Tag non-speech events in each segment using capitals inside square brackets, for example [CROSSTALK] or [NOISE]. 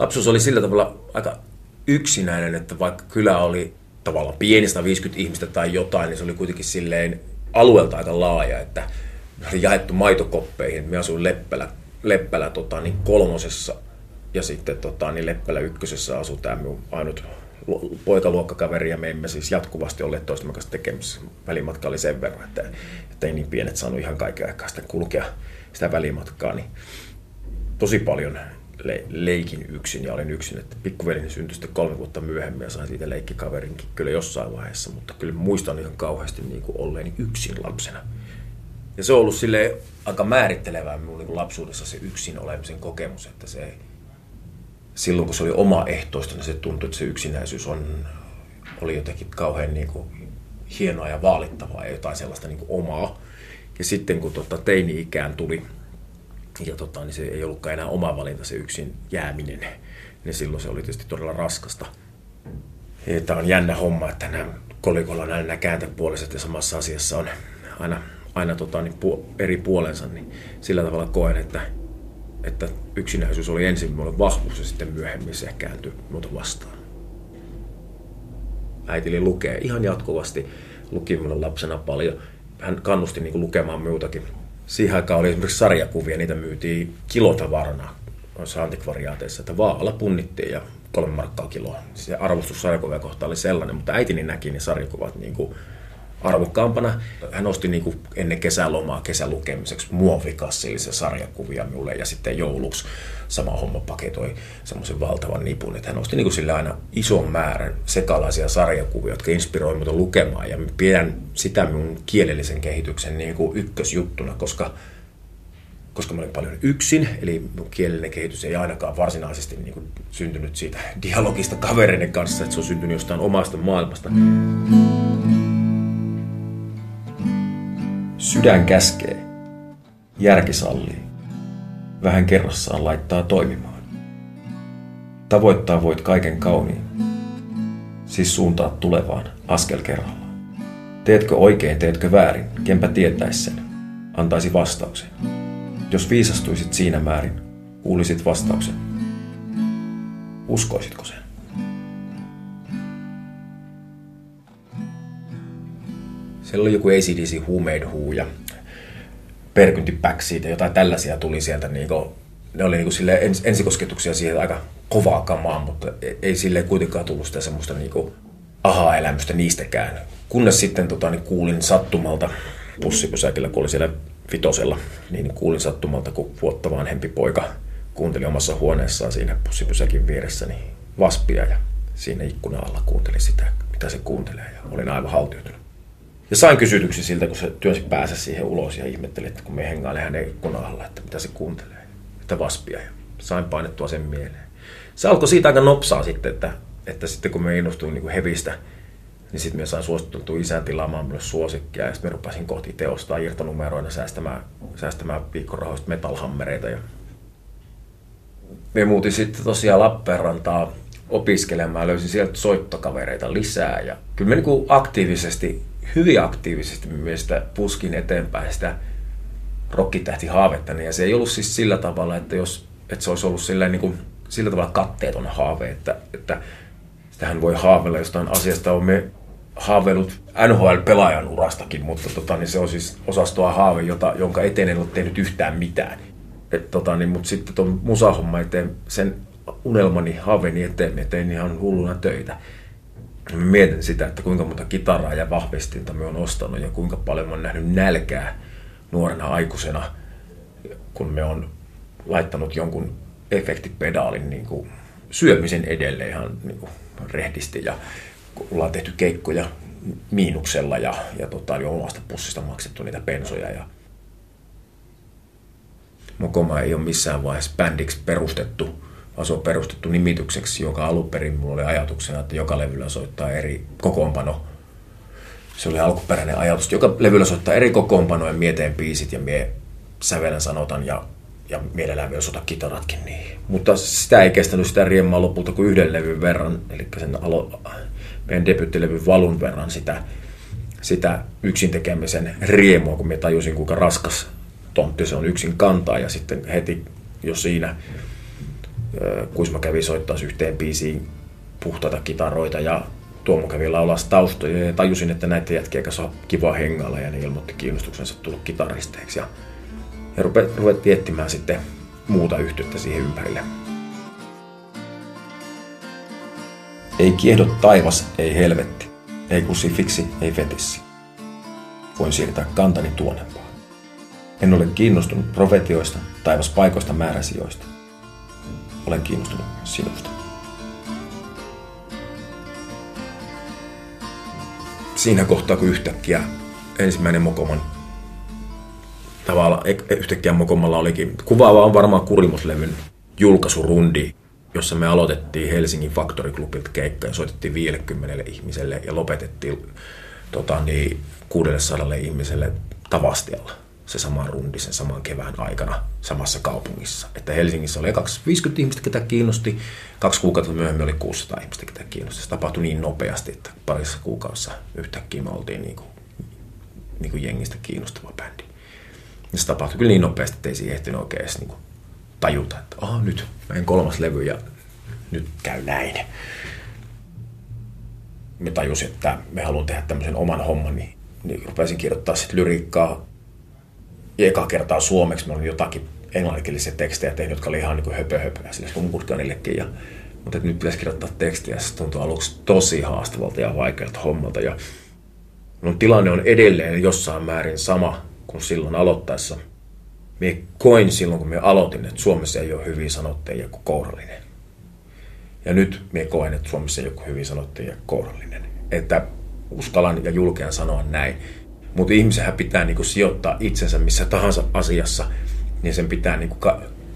lapsuus oli sillä tavalla aika yksinäinen, että vaikka kylä oli tavallaan pienistä 50 ihmistä tai jotain, niin se oli kuitenkin silleen alueelta aika laaja, että oli jaettu maitokoppeihin. Minä asuin Leppälä, Leppälä tota, niin kolmosessa ja sitten tota, niin Leppälä ykkösessä asui tämä minun ainut poikaluokkakaveri ja me emme siis jatkuvasti olleet toisten kanssa tekemisissä. Välimatka oli sen verran, että, että ei niin pienet saanut ihan kaiken aikaa sitten kulkea sitä välimatkaa. Niin tosi paljon le- leikin yksin ja olin yksin. Että pikkuvelini syntyi sitten kolme vuotta myöhemmin ja sain siitä leikkikaverinkin kyllä jossain vaiheessa, mutta kyllä muistan ihan kauheasti niin kuin olleeni yksin lapsena. Ja se on ollut sille aika määrittelevää minun niin lapsuudessa se yksin olemisen kokemus, että se silloin kun se oli oma ehtoista, niin se tuntui, että se yksinäisyys on, oli jotenkin kauhean niin kuin hienoa ja vaalittavaa ja jotain sellaista niin kuin omaa. Ja sitten kun tota, teini-ikään tuli, ja tota, niin se ei ollutkaan enää oma valinta se yksin jääminen, niin silloin se oli tietysti todella raskasta. Tämä on jännä homma, että nämä kolikolla on nämä kääntöpuoliset ja samassa asiassa on aina, aina tota, niin pu, eri puolensa, niin sillä tavalla koen, että, että yksinäisyys oli ensin minulle vahvuus ja sitten myöhemmin se kääntyi muuta vastaan. Äitili lukee ihan jatkuvasti, luki minulle lapsena paljon. Hän kannusti niin lukemaan muutakin siihen aikaan oli esimerkiksi sarjakuvia, niitä myytiin kilotavarana noissa antikvariaateissa, että vaalla punnittiin ja kolme markkaa kiloa. Se arvostus sarjakuvia kohtaan oli sellainen, mutta äitini näki ne sarjakuvat niin kuin arvokkaampana. Hän osti niin kuin ennen kesälomaa kesälukemiseksi muovikassillisia sarjakuvia minulle ja sitten jouluksi sama homma paketoi semmoisen valtavan nipun, että hän osti niin kuin sille aina ison määrän sekalaisia sarjakuvia, jotka inspiroi minua lukemaan ja pidän sitä minun kielellisen kehityksen niin kuin ykkösjuttuna, koska koska mä olin paljon yksin, eli mun kielellinen kehitys ei ainakaan varsinaisesti niin kuin syntynyt siitä dialogista kavereiden kanssa, että se on syntynyt jostain omasta maailmasta. Sydän käskee, järki sallii, vähän kerrassaan laittaa toimimaan. Tavoittaa voit kaiken kauniin, siis suuntaa tulevaan askel kerrallaan. Teetkö oikein, teetkö väärin, kenpä tietäisi sen, antaisi vastauksen. Jos viisastuisit siinä määrin, kuulisit vastauksen. Uskoisitko sen? Siellä oli joku ACDC Made Who ja Perkynti Backseat ja jotain tällaisia tuli sieltä. Niin kuin, ne oli niin sille ens, ensikosketuksia siihen aika kovaa kamaa, mutta ei sille kuitenkaan tullut sitä semmoista niin kuin aha-elämystä niistäkään. Kunnes sitten tota, niin kuulin sattumalta pussipysäkillä, kun oli siellä vitosella, niin kuulin sattumalta, kun vuotta vanhempi poika kuunteli omassa huoneessaan siinä pussipysäkin vieressä niin vaspia ja siinä ikkunan alla kuunteli sitä, mitä se kuuntelee ja olin aivan haltioitunut. Ja sain kysytyksi siltä, kun se työnsi päässä siihen ulos ja ihmetteli, että kun me hengailen hänen ikkunan alla, että mitä se kuuntelee. Että vaspia. Ja sain painettua sen mieleen. Se alkoi siitä aika nopsaa sitten, että, että sitten kun me innostuin niin hevistä, niin sitten me sain suostuttua isän tilaamaan minulle suosikkia ja sitten me rupesin kohti teostaa irtonumeroina säästämään, säästämään viikkorahoista metalhammereita. Ja me muutin sitten tosiaan Lappeenrantaa opiskelemaan, löysin sieltä soittokavereita lisää ja kyllä me niin aktiivisesti hyvin aktiivisesti mielestä puskin eteenpäin sitä rokkitähti haavettani. Niin ja se ei ollut siis sillä tavalla, että, jos, että se olisi ollut sillä, niin kuin, sillä tavalla katteeton haave, että, että sitähän voi haaveilla jostain asiasta. Olemme haaveillut NHL-pelaajan urastakin, mutta tota, niin se on siis osastoa haave, jota, jonka eteen en ole tehnyt yhtään mitään. Et, tota, niin, mutta sitten tuon musahomma eteen, sen unelmani, haaveeni eteen, eteen ihan hulluna töitä mietin sitä, että kuinka monta kitaraa ja vahvistinta me on ostanut ja kuinka paljon mä oon nähnyt nälkää nuorena aikuisena, kun me on laittanut jonkun efektipedaalin niin kuin syömisen edelle ihan niin kuin rehdisti ja ollaan tehty keikkoja miinuksella ja, ja tota, oli omasta pussista maksettu niitä pensoja ja Mokoma ei ole missään vaiheessa bändiksi perustettu se on perustettu nimitykseksi, joka alun perin mulla oli ajatuksena, että joka levyllä soittaa eri kokoonpano. Se oli alkuperäinen ajatus, joka levyllä soittaa eri kokoonpanoja, mieteen biisit ja mie sävelen sanotan ja, ja mielellään vielä sota kitaratkin niin. Mutta sitä ei kestänyt sitä riemmaa lopulta kuin yhden levyn verran, eli sen alo, meidän debyttilevyn valun verran sitä, sitä yksin tekemisen riemua, kun me tajusin kuinka raskas tontti se on yksin kantaa ja sitten heti jo siinä Kuisma kävi soittaa yhteen biisiin puhtaita kitaroita ja Tuomo kävi laulaa taustoja ja tajusin, että näitä jätkiä kanssa on kiva hengalla ja ne ilmoitti kiinnostuksensa tulla kitaristeiksi. Ja, ja ruvettiin etsimään sitten muuta yhteyttä siihen ympärille. Ei kiehdo taivas, ei helvetti. Ei kusifiksi, ei fetissi. Voin siirtää kantani tuonempaan. En ole kiinnostunut profetioista, taivaspaikoista, määräsijoista. Olen kiinnostunut sinusta. Siinä kohtaa, kun yhtäkkiä ensimmäinen Mokoman tavalla yhtäkkiä Mokomalla olikin. Kuvaava on varmaan Kurimuslevyn julkaisurundi, jossa me aloitettiin Helsingin Factory Clubilta keikka ja soitettiin 50 ihmiselle ja lopetettiin tota, niin, 600 ihmiselle Tavastialla se sama rundi sen saman kevään aikana samassa kaupungissa. Että Helsingissä oli 250 ihmistä, ketä kiinnosti. Kaksi kuukautta myöhemmin oli 600 ihmistä, ketä kiinnosti. Se tapahtui niin nopeasti, että parissa kuukaudessa yhtäkkiä me oltiin niin kuin, niin kuin jengistä kiinnostava bändi. Ja se tapahtui kyllä niin nopeasti, että ei siihen ehtinyt oikein edes niin kuin tajuta, että oh, nyt meidän kolmas levy ja nyt käy näin. Me tajusin, että me haluan tehdä tämmöisen oman homman, niin, niin rupesin kirjoittaa sitten lyriikkaa eka kertaa suomeksi. Mä olin jotakin englanninkielisiä tekstejä tehnyt, jotka oli ihan niin höpö höpöä sille Kumkurkanillekin. Ja, mutta nyt pitäisi kirjoittaa tekstiä, se tuntui aluksi tosi haastavalta ja vaikealta hommalta. Ja no, tilanne on edelleen jossain määrin sama kuin silloin aloittaessa. Me koin silloin, kun me aloitin, että Suomessa ei ole hyviä sanotteja kuin kourallinen. Ja nyt me koen, että Suomessa ei ole hyvin sanotteja kuin kourallinen. Että uskallan ja julkean sanoa näin. Mutta ihmisenhän pitää niinku sijoittaa itsensä missä tahansa asiassa, niin sen pitää niinku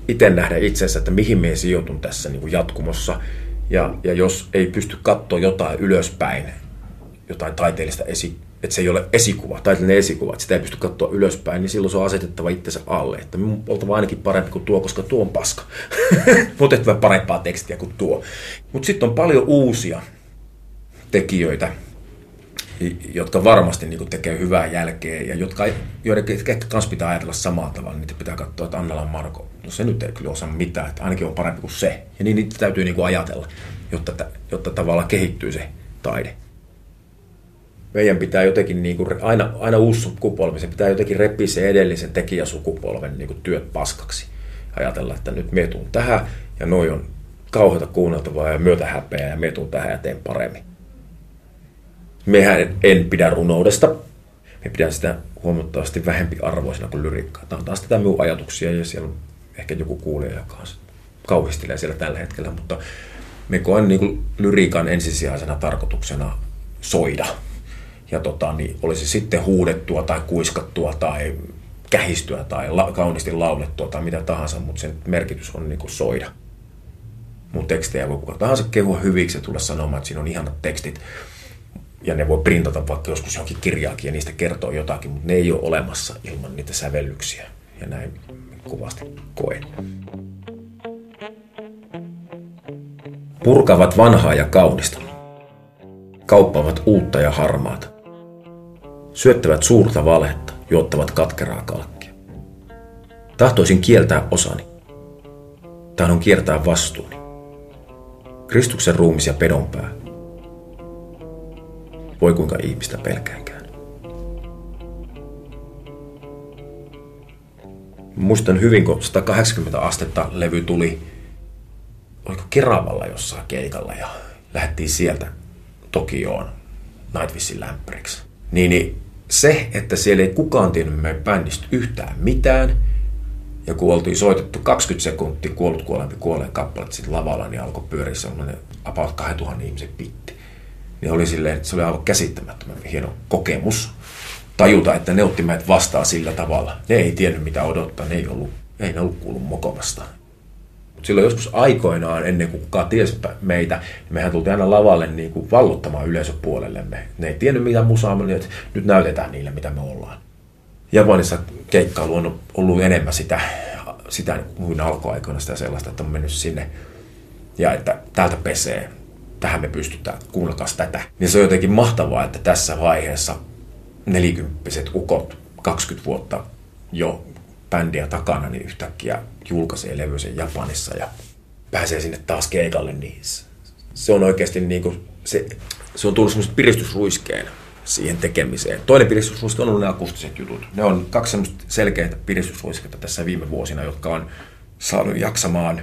itse nähdä itsensä, että mihin me sijoitun tässä niinku jatkumossa. Ja, ja jos ei pysty katsoa jotain ylöspäin, jotain taiteellista esi, että se ei ole esikuva, taiteellinen esikuva, että sitä ei pysty katsoa ylöspäin, niin silloin se on asetettava itsensä alle. Että oltava ainakin parempi kuin tuo, koska tuo on paska. [LAUGHS] Mutta parempaa tekstiä kuin tuo. Mutta sitten on paljon uusia tekijöitä, jotka varmasti niin tekee hyvää jälkeä ja jotka, joiden kanssa pitää ajatella samalla tavalla. Niitä pitää katsoa, että Annala Marko, no se nyt ei kyllä osaa mitään, että ainakin on parempi kuin se. Ja niin niitä täytyy niin ajatella, jotta, jotta tavallaan kehittyy se taide. Meidän pitää jotenkin, niin kuin, aina, aina uusi sukupolvi, se pitää jotenkin repiä se edellisen tekijäsukupolven niin kuin työt paskaksi. Ajatella, että nyt me tuun tähän ja noi on kauheita kuunneltavaa ja myötä häpeää ja me tuun tähän ja teen paremmin mehän en pidä runoudesta. Me pidän sitä huomattavasti vähempi arvoisena kuin lyriikkaa. Tämä on taas tätä minun ajatuksia ja siellä on ehkä joku kuulija, joka kauhistelee siellä tällä hetkellä, mutta me koen niin lyriikan ensisijaisena tarkoituksena soida. Ja tota, niin olisi sitten huudettua tai kuiskattua tai kähistyä tai la- kauniisti laulettua tai mitä tahansa, mutta sen merkitys on niin kuin soida. Mun tekstejä voi kuka tahansa kehua hyviksi ja tulla sanomaan, että siinä on ihanat tekstit ja ne voi printata vaikka joskus johonkin kirjaakin ja niistä kertoo jotakin, mutta ne ei ole olemassa ilman niitä sävellyksiä. Ja näin kuvasti koen. Purkavat vanhaa ja kaunista. Kauppaavat uutta ja harmaata. Syöttävät suurta valhetta, juottavat katkeraa kalkkia. Tahtoisin kieltää osani. Tahdon kiertää vastuuni. Kristuksen ruumis ja pedonpää voi kuinka ihmistä pelkäänkään. Muistan hyvin, kun 180 astetta levy tuli, oliko Keravalla jossain keikalla ja lähdettiin sieltä Tokioon Nightwishin lämpäriksi. Niin, niin se, että siellä ei kukaan tiennyt meidän bändistä yhtään mitään, ja kun oltiin soitettu 20 sekuntia kuollut kuolempi kuolleen kappalet sitten lavalla, niin alkoi pyöriä semmoinen about 2000 ihmisen pitti niin oli silleen, että se oli aivan käsittämättömän hieno kokemus tajuta, että ne otti meidät vastaan sillä tavalla. Ne ei tiennyt mitä odottaa, ne ei, ollut, ei ne ollut kuullut mokomasta. Mutta silloin joskus aikoinaan, ennen kuin kukaan tiesi meitä, niin mehän tultiin aina lavalle niin kuin vallottamaan yleisöpuolellemme. Ne ei tiennyt mitä musaa, niin että nyt näytetään niille mitä me ollaan. Japanissa keikkailu on ollut enemmän sitä, sitä kuin alkuaikoina sitä sellaista, että on mennyt sinne ja että täältä pesee tähän me pystytään, kuunnelkaa tätä. Niin se on jotenkin mahtavaa, että tässä vaiheessa nelikymppiset ukot, 20 vuotta jo bändiä takana, niin yhtäkkiä julkaisee levyisen Japanissa ja pääsee sinne taas keikalle, niin se on oikeasti niin kuin, se, se on tullut semmoista piristysruiskeen siihen tekemiseen. Toinen piristysruiske on ollut ne akustiset jutut. Ne on kaksi semmoista selkeää piristysruisketta tässä viime vuosina, jotka on saanut jaksamaan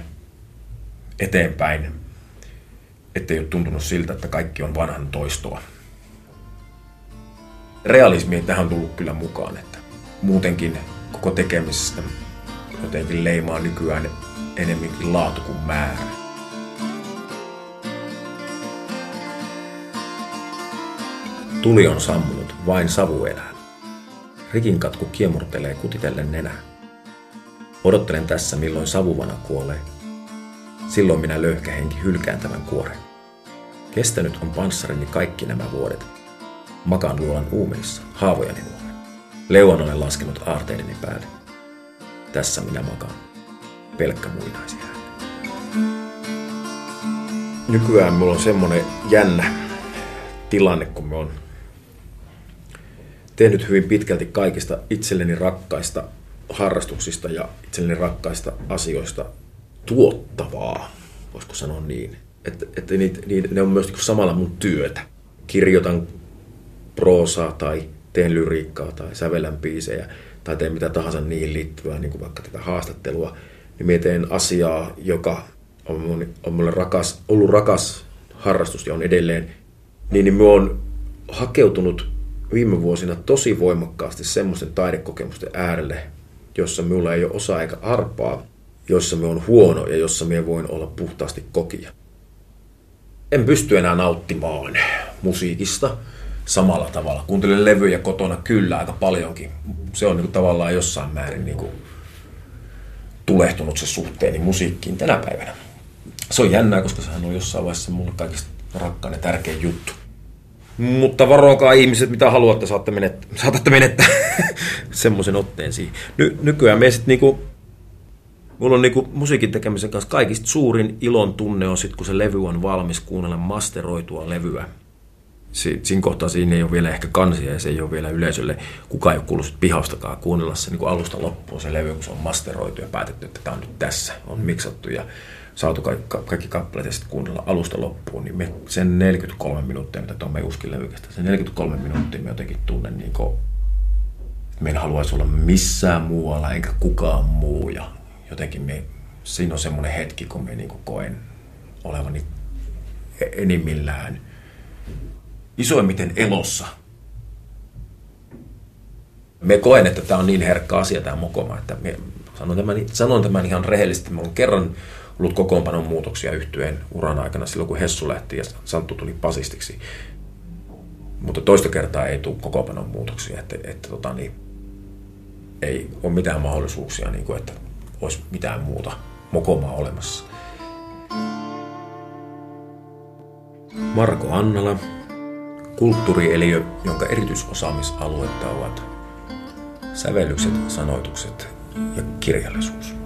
eteenpäin, ettei ole tuntunut siltä, että kaikki on vanhan toistoa. Realismi tähän tullut kyllä mukaan, että muutenkin koko tekemisestä jotenkin leimaa nykyään enemmänkin laatu kuin määrä. Tuli on sammunut, vain savu elää. Rikinkatku kiemurtelee kutitellen nenää. Odottelen tässä, milloin savuvana kuolee. Silloin minä löyhkähenki hylkään tämän kuoren. Kestänyt on panssarini kaikki nämä vuodet. Makaan luolan uumenissa, haavojani nuoren. Leuan olen laskenut aarteideni päälle. Tässä minä makaan. Pelkkä muinaisia Nykyään mulla on semmonen jännä tilanne, kun me on tehnyt hyvin pitkälti kaikista itselleni rakkaista harrastuksista ja itselleni rakkaista asioista tuottavaa, voisiko sanoa niin. Että, että niitä, niitä, ne on myös niinku samalla mun työtä. Kirjoitan proosaa tai teen lyriikkaa tai sävellän biisejä tai teen mitä tahansa niihin liittyvää, niin kuin vaikka tätä haastattelua, niin mä teen asiaa, joka on, mun, on mulle rakas, ollut rakas harrastus ja on edelleen, niin, niin mä oon hakeutunut viime vuosina tosi voimakkaasti semmoisten taidekokemusten äärelle, jossa minulla ei ole osa eikä arpaa, jossa me on huono ja jossa me voin olla puhtaasti kokia. En pysty enää nauttimaan musiikista samalla tavalla. Kuuntelen levyjä kotona kyllä aika paljonkin. Se on niin tavallaan jossain määrin niin kuin tulehtunut se suhteeni musiikkiin tänä päivänä. Se on jännää, koska sehän on jossain vaiheessa mulle kaikista rakkain ja tärkein juttu. Mutta varokaa ihmiset, mitä haluatte, saatte menettää, saatatte [LAUGHS] menettää semmoisen otteen siihen. Ny, nykyään me sitten niinku, mulla on niinku musiikin tekemisen kanssa kaikista suurin ilon tunne on sitten, kun se levy on valmis kuunnella masteroitua levyä. Si, siinä kohtaa siinä ei ole vielä ehkä kansia ja se ei ole vielä yleisölle, kukaan ei ole kuullut pihaustakaan kuunnella se niin alusta loppuun se levy, kun se on masteroitu ja päätetty, että tämä on nyt tässä, on miksattu. Ja saatu kaikki, kaikki kappaleet ja sitten kuunnella alusta loppuun, niin me sen 43 minuuttia, mitä tuon Meuskin levykestä, sen 43 minuuttia me jotenkin tunnen niin kuin, me en haluaisi olla missään muualla eikä kukaan muu. Ja jotenkin me, siinä on semmoinen hetki, kun me niin kuin koen olevani enimmillään isoimmiten elossa. Me koen, että tämä on niin herkkä asia tämä mokoma, että me sanon tämän, sanon tämän ihan rehellisesti. Mä olen kerran ollut kokoonpanon muutoksia yhtyeen uran aikana silloin, kun Hessu lähti ja Santtu tuli pasistiksi. Mutta toista kertaa ei tule kokoonpanon muutoksia, että, että tota, niin, ei ole mitään mahdollisuuksia, niin kuin, että olisi mitään muuta mokomaa olemassa. Marko Annala, kulttuurieliö, jonka erityisosaamisaluetta ovat sävellykset, sanoitukset ja kirjallisuus.